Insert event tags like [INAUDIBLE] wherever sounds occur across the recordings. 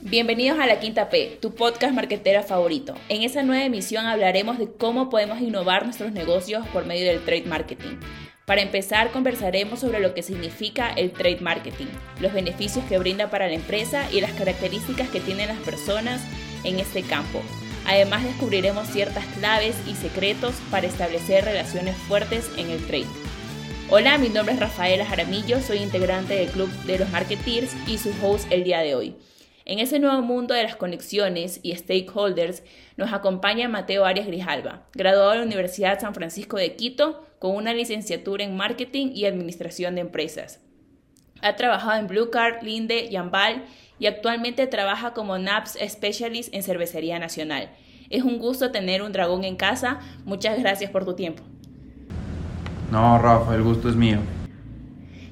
Bienvenidos a La Quinta P, tu podcast marketera favorito. En esta nueva emisión hablaremos de cómo podemos innovar nuestros negocios por medio del trade marketing. Para empezar, conversaremos sobre lo que significa el trade marketing, los beneficios que brinda para la empresa y las características que tienen las personas en este campo. Además, descubriremos ciertas claves y secretos para establecer relaciones fuertes en el trade. Hola, mi nombre es Rafaela Jaramillo, soy integrante del Club de los Marketeers y su host el día de hoy. En ese nuevo mundo de las conexiones y stakeholders nos acompaña Mateo Arias Grijalva, graduado de la Universidad San Francisco de Quito con una licenciatura en Marketing y Administración de Empresas. Ha trabajado en Blue Card, Linde, Yambal y actualmente trabaja como NAPS Specialist en Cervecería Nacional. Es un gusto tener un dragón en casa. Muchas gracias por tu tiempo. No, Rafa, el gusto es mío.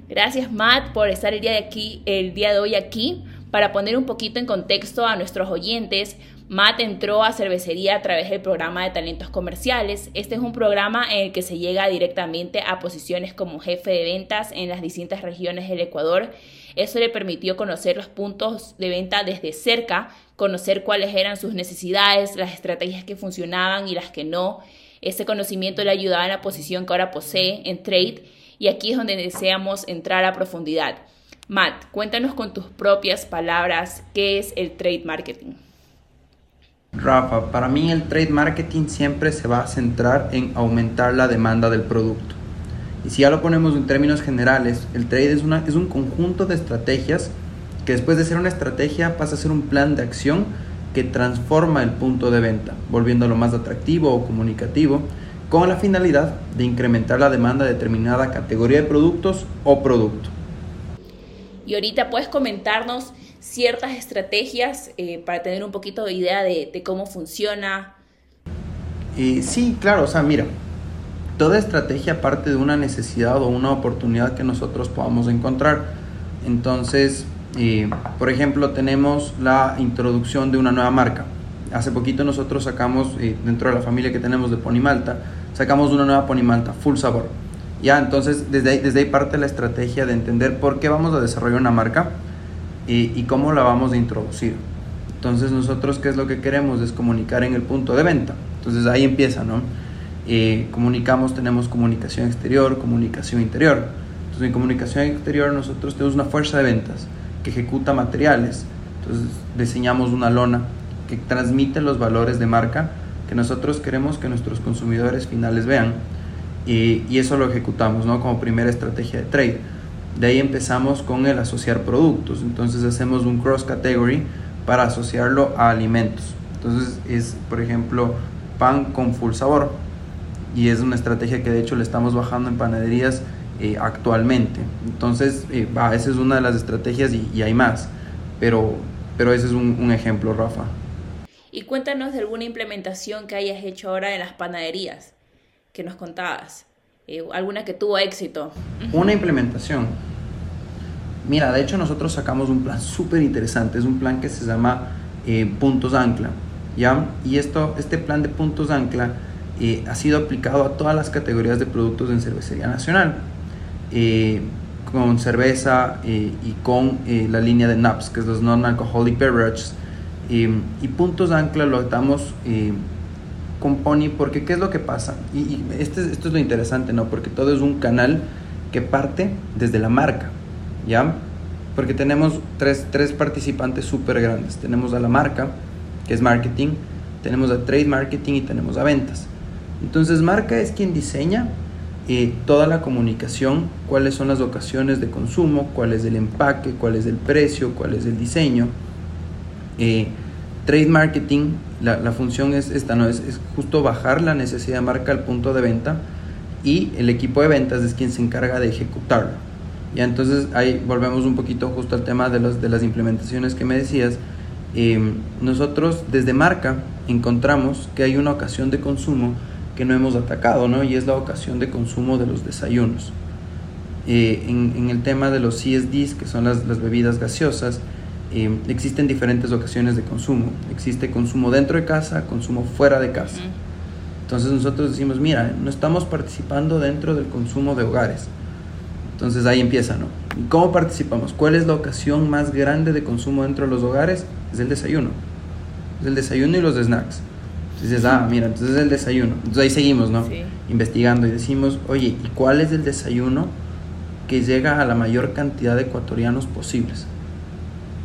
Gracias, Matt, por estar el día de aquí, el día de hoy aquí. Para poner un poquito en contexto a nuestros oyentes, Matt entró a cervecería a través del programa de talentos comerciales. Este es un programa en el que se llega directamente a posiciones como jefe de ventas en las distintas regiones del Ecuador. Eso le permitió conocer los puntos de venta desde cerca, conocer cuáles eran sus necesidades, las estrategias que funcionaban y las que no. Ese conocimiento le ayudaba en la posición que ahora posee en trade y aquí es donde deseamos entrar a profundidad. Matt, cuéntanos con tus propias palabras qué es el trade marketing. Rafa, para mí el trade marketing siempre se va a centrar en aumentar la demanda del producto. Y si ya lo ponemos en términos generales, el trade es, un conjunto de estrategias que después de ser una estrategia pasa a ser un plan de acción que transforma el punto de venta, volviéndolo más atractivo o comunicativo, con la finalidad de incrementar la demanda de determinada categoría de productos o producto. Y ahorita puedes comentarnos ciertas estrategias eh, para tener un poquito de idea de, cómo funciona. Eh, sí, claro, o sea, mira, toda estrategia parte de una necesidad o una oportunidad que nosotros podamos encontrar. Entonces, eh, por ejemplo, tenemos la introducción de una nueva marca. Hace poquito nosotros sacamos, dentro de la familia que tenemos de Ponimalta, sacamos una nueva Ponimalta, Full Sabor. Ya, entonces desde ahí, desde ahí parte la estrategia de entender por qué vamos a desarrollar una marca y, cómo la vamos a introducir. Entonces nosotros qué es lo que queremos es comunicar en el punto de venta. Entonces ahí empieza, ¿no? Eh, comunicamos, tenemos comunicación exterior, comunicación interior. Entonces en comunicación exterior nosotros tenemos una fuerza de ventas que ejecuta materiales. Entonces diseñamos una lona que transmite los valores de marca que nosotros queremos que nuestros consumidores finales vean y, eso lo ejecutamos ¿no? como primera estrategia de trade. De ahí empezamos con el asociar productos. Entonces hacemos un cross category para asociarlo a alimentos. Entonces es, por ejemplo, pan con full sabor. Y es una estrategia que de hecho le estamos bajando en panaderías eh, actualmente. Entonces, eh, esa es una de las estrategias y, hay más. Pero, pero ese es un, un ejemplo, Rafa. Y cuéntanos de alguna implementación que hayas hecho ahora en las panaderías que nos contabas? Eh, ¿Alguna que tuvo éxito? Una implementación. Mira, de hecho nosotros sacamos un plan súper interesante, es un plan que se llama eh, Puntos Ancla, ¿ya? Y esto, este plan de Puntos Ancla eh, ha sido aplicado a todas las categorías de productos en Cervecería Nacional, con cerveza y con la línea de NAPS, que es los Non-Alcoholic Beverages, y Puntos Ancla lo estamos con Pony, porque ¿qué es lo que pasa? Y, este, esto es lo interesante, ¿no? Porque todo es un canal que parte desde la marca, ¿ya? Porque tenemos tres, tres participantes súper grandes. Tenemos a la marca, que es marketing, tenemos a trade marketing y tenemos a ventas. Entonces, marca es quien diseña eh, toda la comunicación, cuáles son las ocasiones de consumo, cuál es el empaque, cuál es el precio, cuál es el diseño. Eh, Trade marketing, la, función es esta, ¿no? Es, justo bajar la necesidad de marca al punto de venta y el equipo de ventas es quien se encarga de ejecutarlo. Ya entonces ahí volvemos un poquito justo al tema de, los, de las implementaciones que me decías. Em, nosotros desde marca encontramos que hay una ocasión de consumo que no hemos atacado, ¿no? Y es la ocasión de consumo de los desayunos. Eh, en, el tema de los CSDs, que son las, las bebidas gaseosas, eh, existen diferentes ocasiones de consumo. Existe consumo dentro de casa, consumo fuera de casa. Entonces nosotros decimos, mira, no estamos participando dentro del consumo de hogares. Entonces ahí empieza, ¿no? ¿Y cómo participamos? ¿Cuál es la ocasión más grande de consumo dentro de los hogares? es el desayuno. Es el desayuno y los snacks. Entonces, ah, mira, entonces es el desayuno. Entonces ahí seguimos, ¿no? Investigando y decimos, oye, ¿y cuál es el desayuno que llega a la mayor cantidad de ecuatorianos posibles?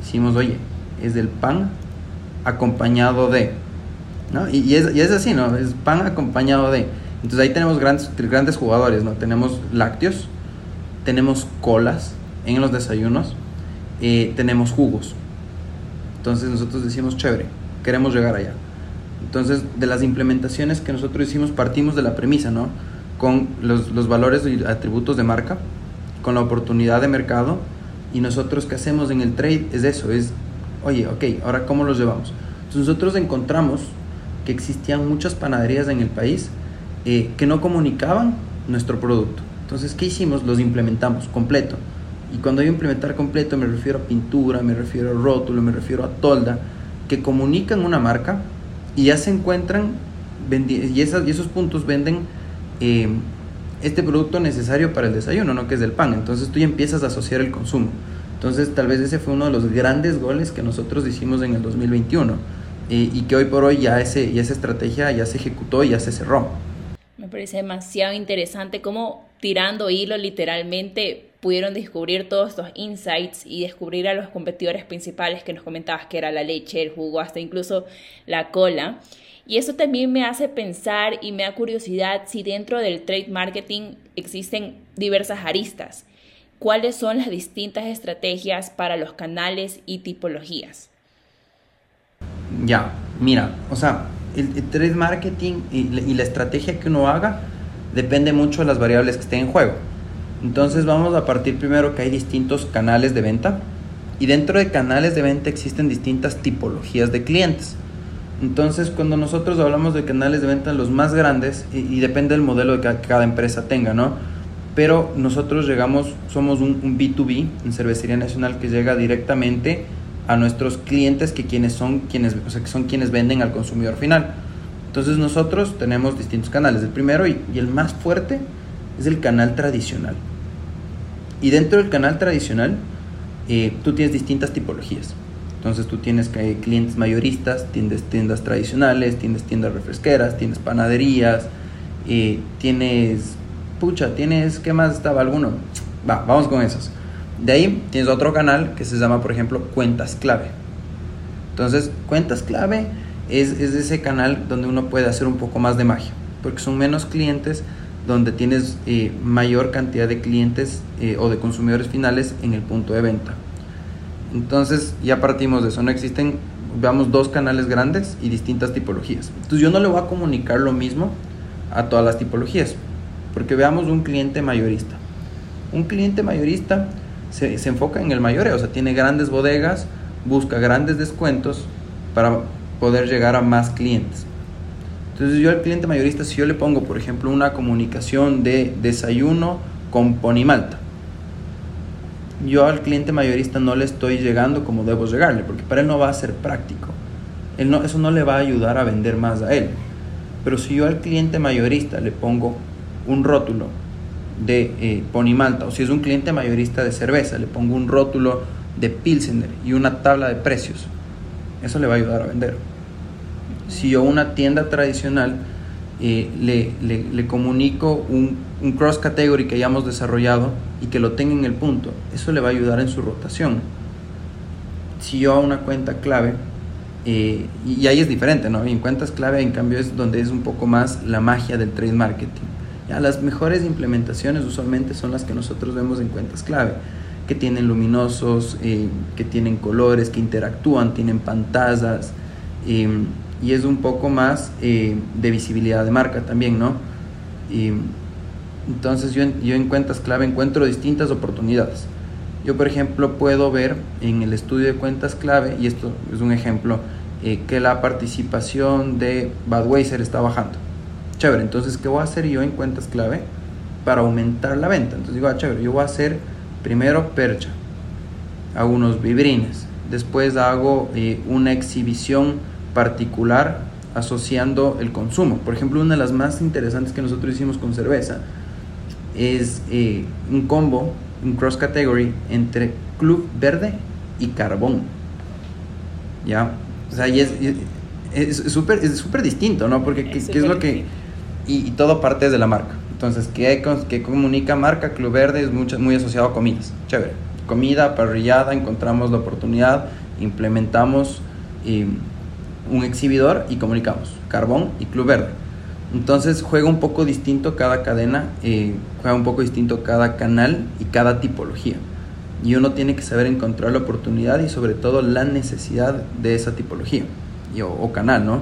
Decimos, oye, es del pan acompañado de. ¿no? Y, es, y, es, así, ¿no? Es pan acompañado de. Entonces ahí tenemos grandes, grandes jugadores, ¿no? Tenemos lácteos, tenemos colas en los desayunos, eh, tenemos jugos. Entonces nosotros decimos, chévere, queremos llegar allá. Entonces, de las implementaciones que nosotros hicimos, partimos de la premisa, ¿no? Con los, los valores y atributos de marca, con la oportunidad de mercado, y nosotros qué hacemos en el trade es eso, es, oye, ok, ahora cómo los llevamos. Entonces nosotros encontramos que existían muchas panaderías en el país eh, que no comunicaban nuestro producto. Entonces, ¿qué hicimos? Los implementamos completo. Y cuando yo implementar completo me refiero a pintura, me refiero a rótulo, me refiero a tolda, que comunican una marca y ya se encuentran y, y esos puntos venden eh, este producto necesario para el desayuno, ¿no? que es el pan. Entonces tú ya empiezas a asociar el consumo. Entonces tal vez ese fue uno de los grandes goles que nosotros hicimos en el 2021 eh, y que hoy por hoy ya, ese, ya esa estrategia ya se ejecutó y ya se cerró. Me parece demasiado interesante cómo tirando hilo literalmente pudieron descubrir todos estos insights y descubrir a los competidores principales que nos comentabas que era la leche, el jugo, hasta incluso la cola. Y eso también me hace pensar y me da curiosidad si dentro del trade marketing existen diversas aristas. ¿Cuáles son las distintas estrategias para los canales y tipologías? Ya, mira, o sea, el, trade marketing y, la estrategia que uno haga depende mucho de las variables que estén en juego. Entonces vamos a partir primero que hay distintos canales de venta y dentro de canales de venta existen distintas tipologías de clientes. Entonces cuando nosotros hablamos de canales de venta los más grandes y, depende del modelo que cada, empresa tenga, ¿no? Pero nosotros llegamos, somos un, B2B en Cervecería Nacional que llega directamente a nuestros clientes que quienes son quienes, o sea, que son quienes venden al consumidor final. Entonces nosotros tenemos distintos canales. El primero y el más fuerte es el canal tradicional. Y dentro del canal tradicional, eh, tú tienes distintas tipologías. Entonces tú tienes clientes mayoristas, tienes tiendas tradicionales, tienes tiendas refresqueras, tienes panaderías, eh, tienes, pucha, tienes, ¿qué más estaba alguno? Va, vamos con esos. De ahí tienes otro canal que se llama, por ejemplo, cuentas clave. Entonces, cuentas clave es, es ese canal donde uno puede hacer un poco más de magia, porque son menos clientes, donde tienes eh, mayor cantidad de clientes eh, o de consumidores finales en el punto de venta. Entonces ya partimos de eso, no existen, veamos, dos canales grandes y distintas tipologías. Entonces yo no le voy a comunicar lo mismo a todas las tipologías, porque veamos un cliente mayorista. Un cliente mayorista se, se enfoca en el mayoreo, o sea, tiene grandes bodegas, busca grandes descuentos para poder llegar a más clientes. Entonces yo al cliente mayorista, si yo le pongo, por ejemplo, una comunicación de desayuno con ponimalta, yo al cliente mayorista no le estoy llegando como debo llegarle, porque para él no va a ser práctico. No, eso no le va a ayudar a vender más a él. Pero si yo al cliente mayorista le pongo un rótulo de eh, ponimalta, o si es un cliente mayorista de cerveza, le pongo un rótulo de Pilsener y una tabla de precios, eso le va a ayudar a vender si yo una tienda tradicional eh, le, le, comunico un, un, cross category que hayamos desarrollado y que lo tenga en el punto, eso le va a ayudar en su rotación. Si yo a una cuenta clave, eh, y, ahí es diferente, ¿no? en cuentas clave, en cambio, es donde es un poco más la magia del trade marketing. Las mejores implementaciones usualmente son las que nosotros vemos en cuentas clave, que tienen luminosos, eh, que tienen colores, que interactúan, tienen pantallas y es un poco más eh, de visibilidad de marca también, ¿no? Y, entonces yo, yo en cuentas clave encuentro distintas oportunidades. Yo, por ejemplo, puedo ver en el estudio de cuentas clave, y esto es un ejemplo, eh, que la participación de Budweiser está bajando. Chévere, entonces, ¿qué voy a hacer yo en cuentas clave para aumentar la venta? Entonces digo, ah, chévere, yo voy a hacer primero percha, hago unos vibrines, después hago eh, una exhibición particular asociando el consumo. Por ejemplo, una de las más interesantes que nosotros hicimos con cerveza es eh, un combo, un cross category entre Club Verde y Carbón. ¿ya? O sea, y es súper es súper distinto, ¿no? Porque ¿qué, es lo que... Y, todo parte de la marca. Entonces, ¿qué, qué comunica marca? Club Verde es mucho, muy asociado a comidas. Chévere. Comida, parrillada, encontramos la oportunidad, implementamos eh, un exhibidor y comunicamos. Carbón y Club Verde. Entonces juega un poco distinto cada cadena, eh, juega un poco distinto cada canal y cada tipología. Y uno tiene que saber encontrar la oportunidad y sobre todo la necesidad de esa tipología o, canal, ¿no?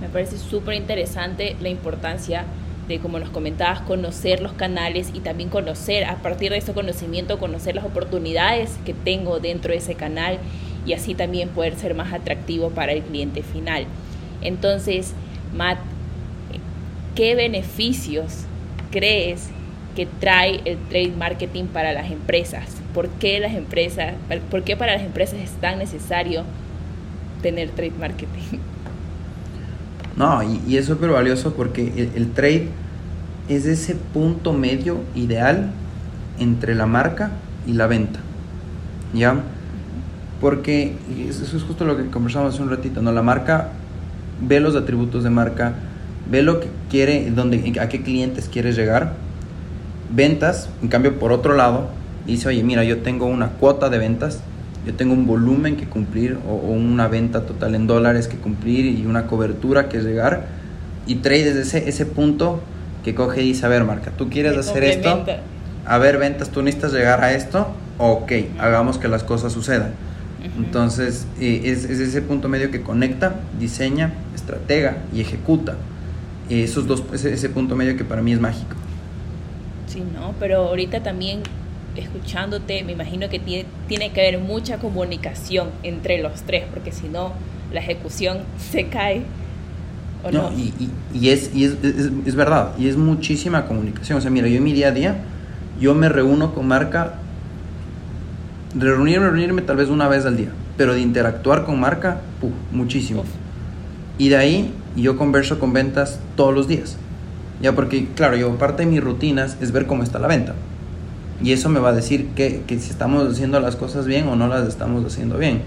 Me parece súper interesante la importancia de, como nos comentabas, conocer los canales y también conocer, a partir de ese conocimiento, conocer las oportunidades que tengo dentro de ese canal y así también poder ser más atractivo para el cliente final. Entonces, Matt, ¿qué beneficios crees que trae el trade marketing para las empresas? ¿Por qué las empresas, por qué para las empresas es tan necesario tener trade marketing. [LAUGHS] No, y, es súper valioso porque el, trade es ese punto medio ideal entre la marca y la venta. ¿Ya? Porque eso es justo lo que conversamos hace un ratito, ¿no? La marca ve los atributos de marca, ve lo que quiere, dónde, a qué clientes quiere llegar. Ventas, en cambio, por otro lado, dice, oye, mira, yo tengo una cuota de ventas yo tengo un volumen que cumplir o, una venta total en dólares que cumplir y una cobertura que llegar. Y trade es ese, ese punto que coge y dice, a ver, marca, tú quieres hacer esto, a ver, ventas, tú necesitas llegar a esto, ok, hagamos que las cosas sucedan. Entonces, eh, es, es, ese punto medio que conecta, diseña, estratega y ejecuta. esos dos, ese, ese punto medio que para mí es mágico. Sí, no, pero ahorita también escuchándote, me imagino que tiene, tiene que haber mucha comunicación entre los tres, porque si no, la ejecución [LAUGHS] se cae. ¿o no, Y, y, es, y es, es, verdad, y es muchísima comunicación. O sea, mira, yo en mi día a día, yo me reúno con marca, reunirme, reunirme tal vez una vez al día, pero de interactuar con marca, muchísimo. Y de ahí yo converso con ventas todos los días. Ya porque, claro, yo parte de mis rutinas es ver cómo está la venta. Y eso me va a decir que, que, si estamos haciendo las cosas bien o no las estamos haciendo bien.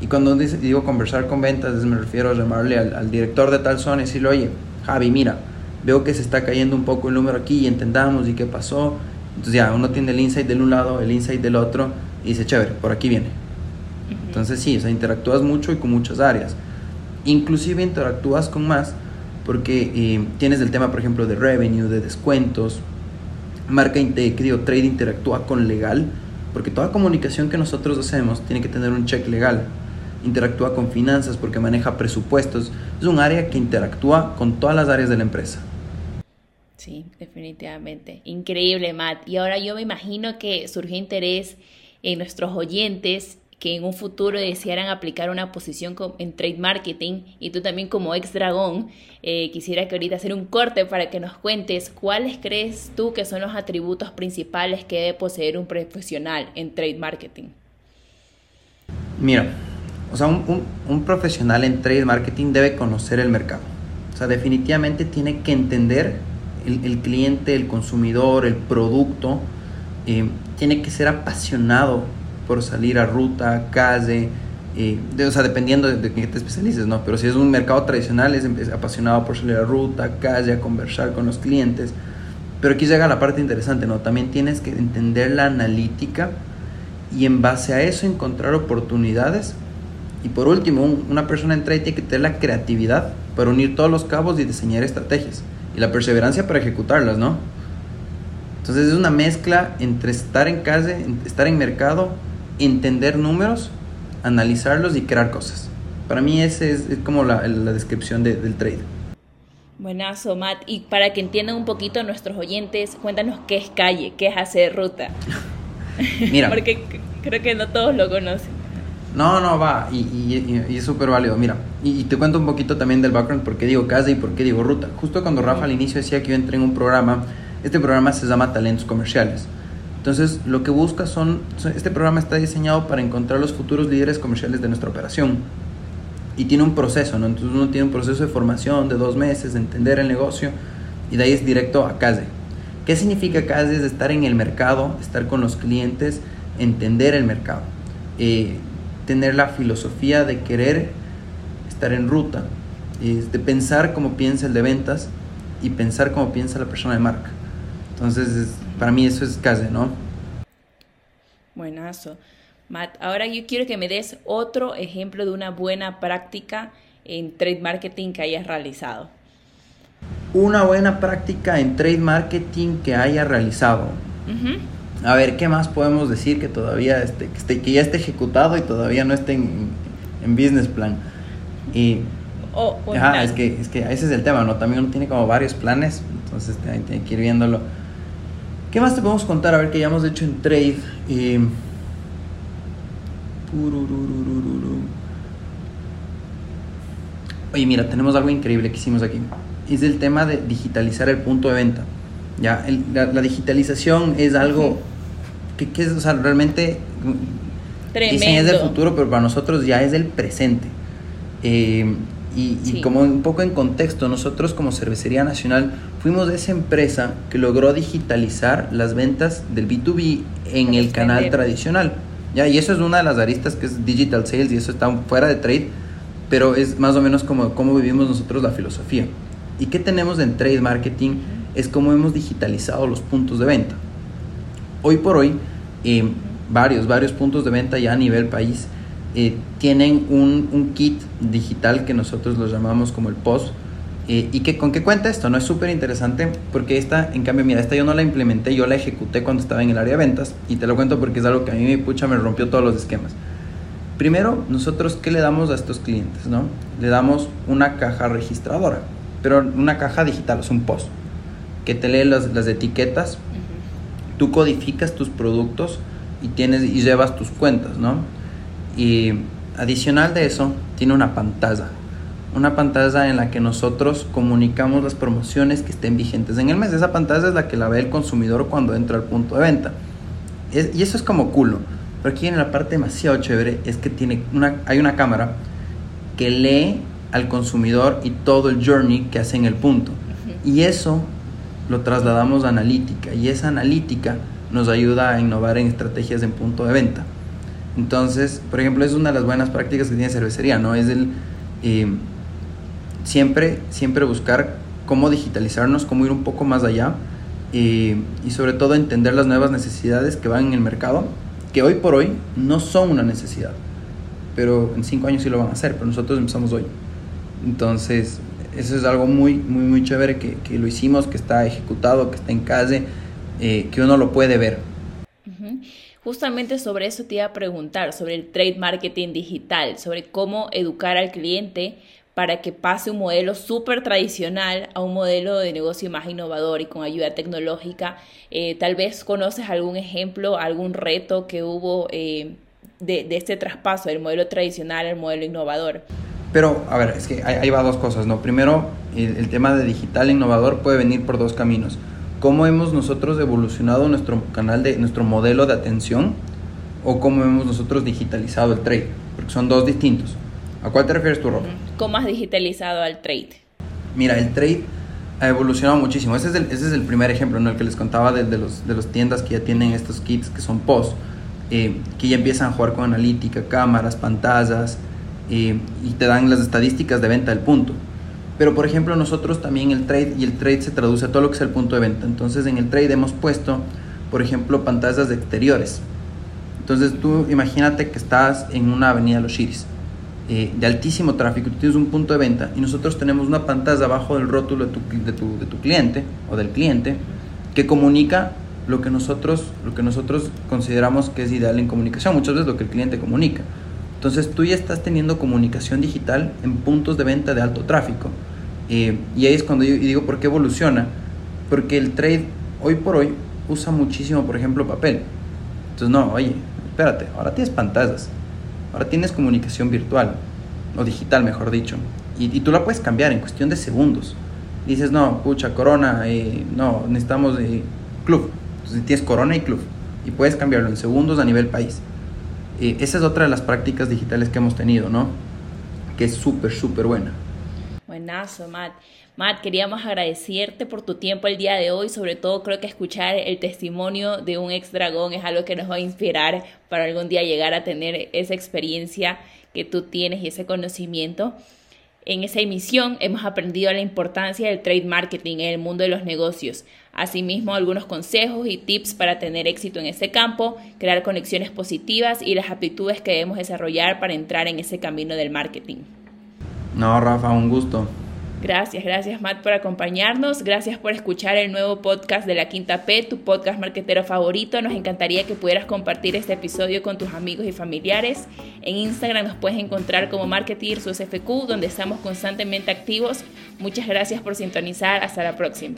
Y cuando digo conversar con ventas, me refiero a llamarle al, director de tal zona y decirle, oye, Javi, mira, veo que se está cayendo un poco el número aquí y entendamos y qué pasó. Entonces ya uno tiene el insight del un lado, el insight del otro y dice, chévere, por aquí viene. Entonces sí, o sea, interactúas mucho y con muchas áreas. Inclusive interactúas con más porque eh, tienes el tema, por ejemplo, de revenue, de descuentos, marca, digo, trade interactúa con legal, porque toda comunicación que nosotros hacemos tiene que tener un check legal. Interactúa con finanzas porque maneja presupuestos. Es un área que interactúa con todas las áreas de la empresa. Sí, definitivamente. Increíble, Matt. Y ahora yo me imagino que surge interés en nuestros oyentes que en un futuro desearan aplicar una posición en trade marketing y tú también como ex dragón, eh, quisiera que ahorita hacer un corte para que nos cuentes cuáles crees tú que son los atributos principales que debe poseer un profesional en trade marketing. Mira, o sea, un, un, profesional en trade marketing debe conocer el mercado. O sea, definitivamente tiene que entender el, cliente, el consumidor, el producto. Eh, tiene que ser apasionado por salir a ruta, calle, eh, o sea, dependiendo de, qué te especialices, ¿no? Pero si es un mercado tradicional, es, apasionado por salir a ruta, calle, a conversar con los clientes. Pero aquí llega la parte interesante, ¿no? También tienes que entender la analítica y en base a eso encontrar oportunidades. Y por último, una persona entra y tiene que tener la creatividad para unir todos los cabos y diseñar estrategias. Y la perseverancia para ejecutarlas, ¿no? Entonces es una mezcla entre estar en calle, estar en mercado entender números, analizarlos y crear cosas. Para mí esa es, como la, descripción del trade. Buenazo, Matt. Y para que entiendan un poquito nuestros oyentes, cuéntanos qué es calle, qué es hacer ruta. [LAUGHS] Mira. Porque creo que no todos lo conocen. No, no, va, y, es súper válido. Mira, y, te cuento un poquito también del background, por qué digo calle y por qué digo ruta. Justo cuando Rafa al inicio decía que yo entré en un programa, este programa se llama Talentos Comerciales. Entonces, lo que busca son, este programa está diseñado para encontrar los futuros líderes comerciales de nuestra operación. Y tiene un proceso, ¿no? Entonces uno tiene un proceso de formación de dos meses, de entender el negocio, y de ahí es directo a CASE. ¿Qué significa CASE? Es estar en el mercado, estar con los clientes, entender el mercado. Eh, tener la filosofía de querer estar en ruta, de pensar como piensa el de ventas y pensar como piensa la persona de marca. Entonces, para mí eso es casi, ¿no? Buenazo. Matt, ahora yo quiero que me des otro ejemplo de una buena práctica en trade marketing que hayas realizado. Una buena práctica en trade marketing que haya realizado. A ver, ¿qué más podemos decir que todavía esté, que, esté, que ya esté ejecutado y todavía no esté en, business plan? Y oh, es que, es que ese es el tema, ¿no? También uno tiene como varios planes, entonces tiene que ir viéndolo. ¿Qué más te podemos contar? A ver, que ya hemos hecho en trade. Oye, mira, tenemos algo increíble que hicimos aquí. Es el tema de digitalizar el punto de venta. Ya, la, digitalización es algo que, es, o sea, realmente Tremendo. dicen es del futuro, pero para nosotros ya es del presente. Eh, y, como un poco en contexto, nosotros como Cervecería Nacional fuimos de esa empresa que logró digitalizar las ventas del B2B en el canal tradicional. ¿ya? Y eso es una de las aristas que es digital sales y eso está fuera de trade, pero es más o menos como cómo vivimos nosotros la filosofía. ¿Y qué tenemos en trade marketing? Es cómo hemos digitalizado los puntos de venta. Hoy por hoy, eh, varios, varios puntos de venta ya a nivel país eh, tienen un, un, kit digital que nosotros lo llamamos como el POS. Eh, ¿Y que, con qué cuenta esto? No es súper interesante porque esta, en cambio, mira, esta yo no la implementé, yo la ejecuté cuando estaba en el área de ventas y te lo cuento porque es algo que a mí me pucha, me rompió todos los esquemas. Primero, nosotros, ¿qué le damos a estos clientes? No? Le damos una caja registradora, pero una caja digital, es un POS, que te lee las, las etiquetas, tú codificas tus productos y, tienes, y llevas tus cuentas, ¿no? Y adicional de eso, tiene una pantalla. Una pantalla en la que nosotros comunicamos las promociones que estén vigentes en el mes. Esa pantalla es la que la ve el consumidor cuando entra al punto de venta. y eso es como culo. Pero aquí en la parte demasiado chévere es que tiene una, hay una cámara que lee al consumidor y todo el journey que hace en el punto. Y eso lo trasladamos a analítica. Y esa analítica nos ayuda a innovar en estrategias en punto de venta. Entonces, por ejemplo, es una de las buenas prácticas que tiene cervecería, ¿no? Es el eh, siempre, siempre buscar cómo digitalizarnos, cómo ir un poco más allá eh, y sobre todo entender las nuevas necesidades que van en el mercado, que hoy por hoy no son una necesidad, pero en cinco años sí lo van a hacer, pero nosotros empezamos hoy. Entonces, eso es algo muy, muy, muy chévere que, lo hicimos, que está ejecutado, que está en calle, eh, que uno lo puede ver. Justamente sobre eso te iba a preguntar, sobre el trade marketing digital, sobre cómo educar al cliente para que pase un modelo súper tradicional a un modelo de negocio más innovador y con ayuda tecnológica. Eh, tal vez conoces algún ejemplo, algún reto que hubo eh, de, este traspaso del modelo tradicional al modelo innovador. Pero, a ver, es que ahí va dos cosas, ¿no? Primero, el tema de digital innovador puede venir por dos caminos cómo hemos nosotros evolucionado nuestro canal de nuestro modelo de atención o cómo hemos nosotros digitalizado el trade, porque son dos distintos. ¿A cuál te refieres tú, Rob? ¿Cómo has digitalizado al trade? Mira, el trade ha evolucionado muchísimo. Ese es el, ese es el primer ejemplo, ¿no? el que les contaba de, de los, de los tiendas que ya tienen estos kits que son POS, eh, que ya empiezan a jugar con analítica, cámaras, pantallas, eh, y te dan las estadísticas de venta del punto. Pero por ejemplo nosotros también el trade, y el trade se traduce a todo lo que es el punto de venta. Entonces en el trade hemos puesto, por ejemplo, pantallas de exteriores. Entonces tú imagínate que estás en una avenida Los Chiris eh, de altísimo tráfico, tú tienes un punto de venta y nosotros tenemos una pantalla abajo del rótulo de tu, de tu, de tu cliente o del cliente que comunica lo que, nosotros, lo que nosotros consideramos que es ideal en comunicación, muchas veces lo que el cliente comunica. Entonces tú ya estás teniendo comunicación digital en puntos de venta de alto tráfico. Eh, y ahí es cuando yo digo, ¿por qué evoluciona? Porque el trade hoy por hoy usa muchísimo, por ejemplo, papel. Entonces, no, oye, espérate, ahora tienes pantallas, ahora tienes comunicación virtual, o digital, mejor dicho. Y, tú la puedes cambiar en cuestión de segundos. dices, no, pucha, Corona, eh, no, necesitamos eh, club. Entonces tienes Corona y club. Y puedes cambiarlo en segundos a nivel país esa es otra de las prácticas digitales que hemos tenido, ¿no? Que es súper, súper buena. Buenazo, Matt. Matt, queríamos agradecerte por tu tiempo el día de hoy, sobre todo creo que escuchar el testimonio de un ex dragón es algo que nos va a inspirar para algún día llegar a tener esa experiencia que tú tienes y ese conocimiento. En esa emisión hemos aprendido la importancia del trade marketing en el mundo de los negocios. Asimismo, algunos consejos y tips para tener éxito en ese campo, crear conexiones positivas y las aptitudes que debemos desarrollar para entrar en ese camino del marketing. No, Rafa, un gusto. Gracias, gracias Matt por acompañarnos. Gracias por escuchar el nuevo podcast de la Quinta P, tu podcast marketero favorito. Nos encantaría que pudieras compartir este episodio con tus amigos y familiares. En Instagram nos puedes encontrar como Marketeer FQ, donde estamos constantemente activos. Muchas gracias por sintonizar. Hasta la próxima.